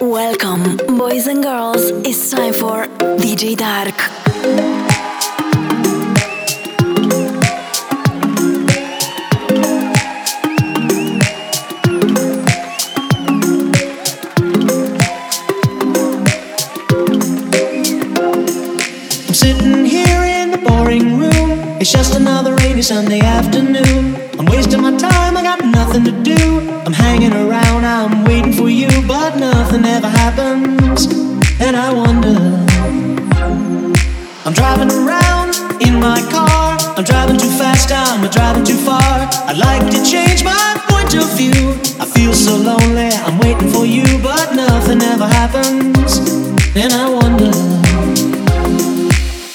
Welcome, boys and girls. It's time for DJ Dark. I'm driving too far. I'd like to change my point of view. I feel so lonely, I'm waiting for you, but nothing ever happens. And I wonder.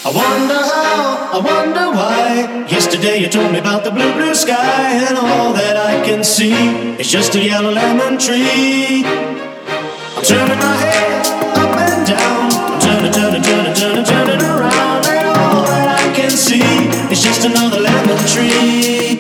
I wonder how, I wonder why. Yesterday you told me about the blue, blue sky, and all that I can see is just a yellow lemon tree. I'm turning my head up and down. I'm turning, turning, turning, turning, turning around, and all that I can see is just another lemon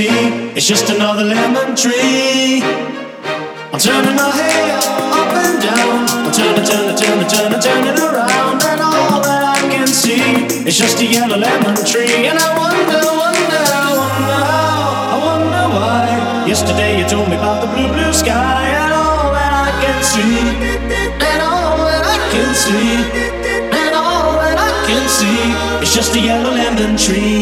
I can see is just another lemon tree. I'm turning my head up and down. I'm turning, turning, turning, turning, turning around. And all that I can see is just a yellow lemon tree. And I wonder, wonder, wonder how, I wonder why. Yesterday you told me about the blue, blue sky. And all that I can see, and all that I can see, and all that I can see is just a yellow lemon tree.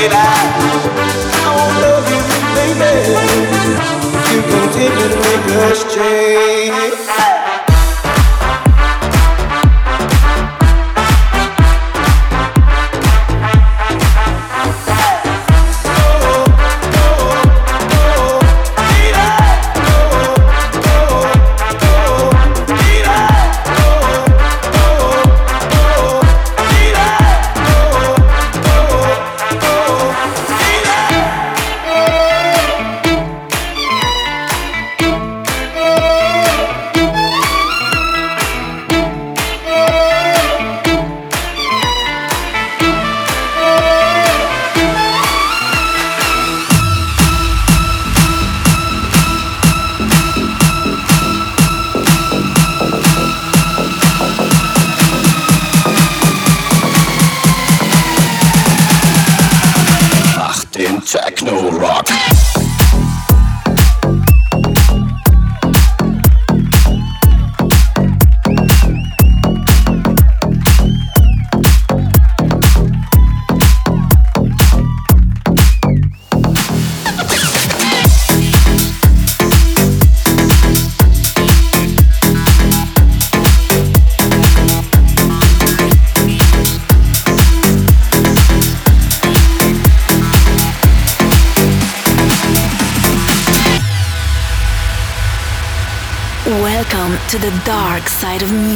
baby. I won't love you, baby. You continue to make us change. of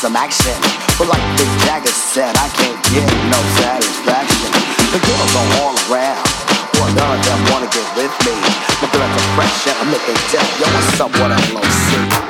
some action. But like Mick Jagger said, I can't get no satisfaction. The girls are all around. Well, none of them wanna get with me. At the fresh and I'm making tell, yo, what's up, what up,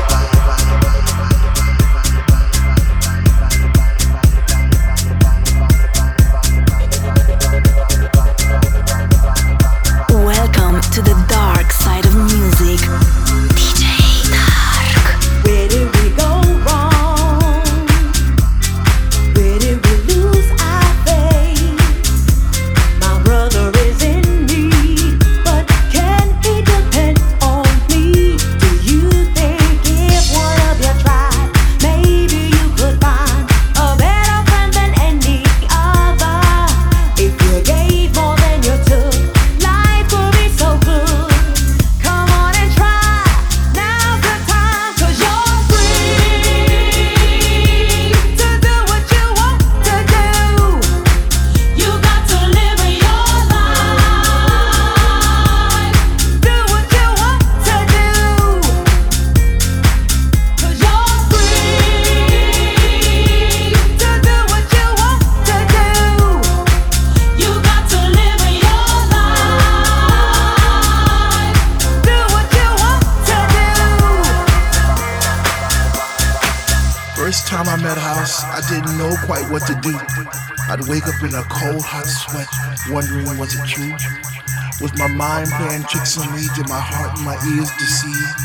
tricks on me? Did my heart and my ears deceive?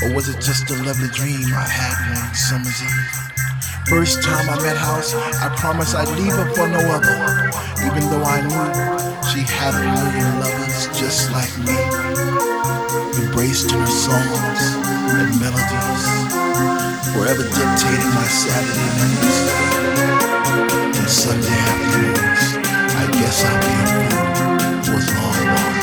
Or was it just a lovely dream I had one summer's eve? First time I met House, I promised I'd leave her for no other, even though I knew she had a million lovers just like me, embraced her songs and melodies, forever dictating my Saturday nights and Sunday afternoons. I guess I'll be a fool for long, long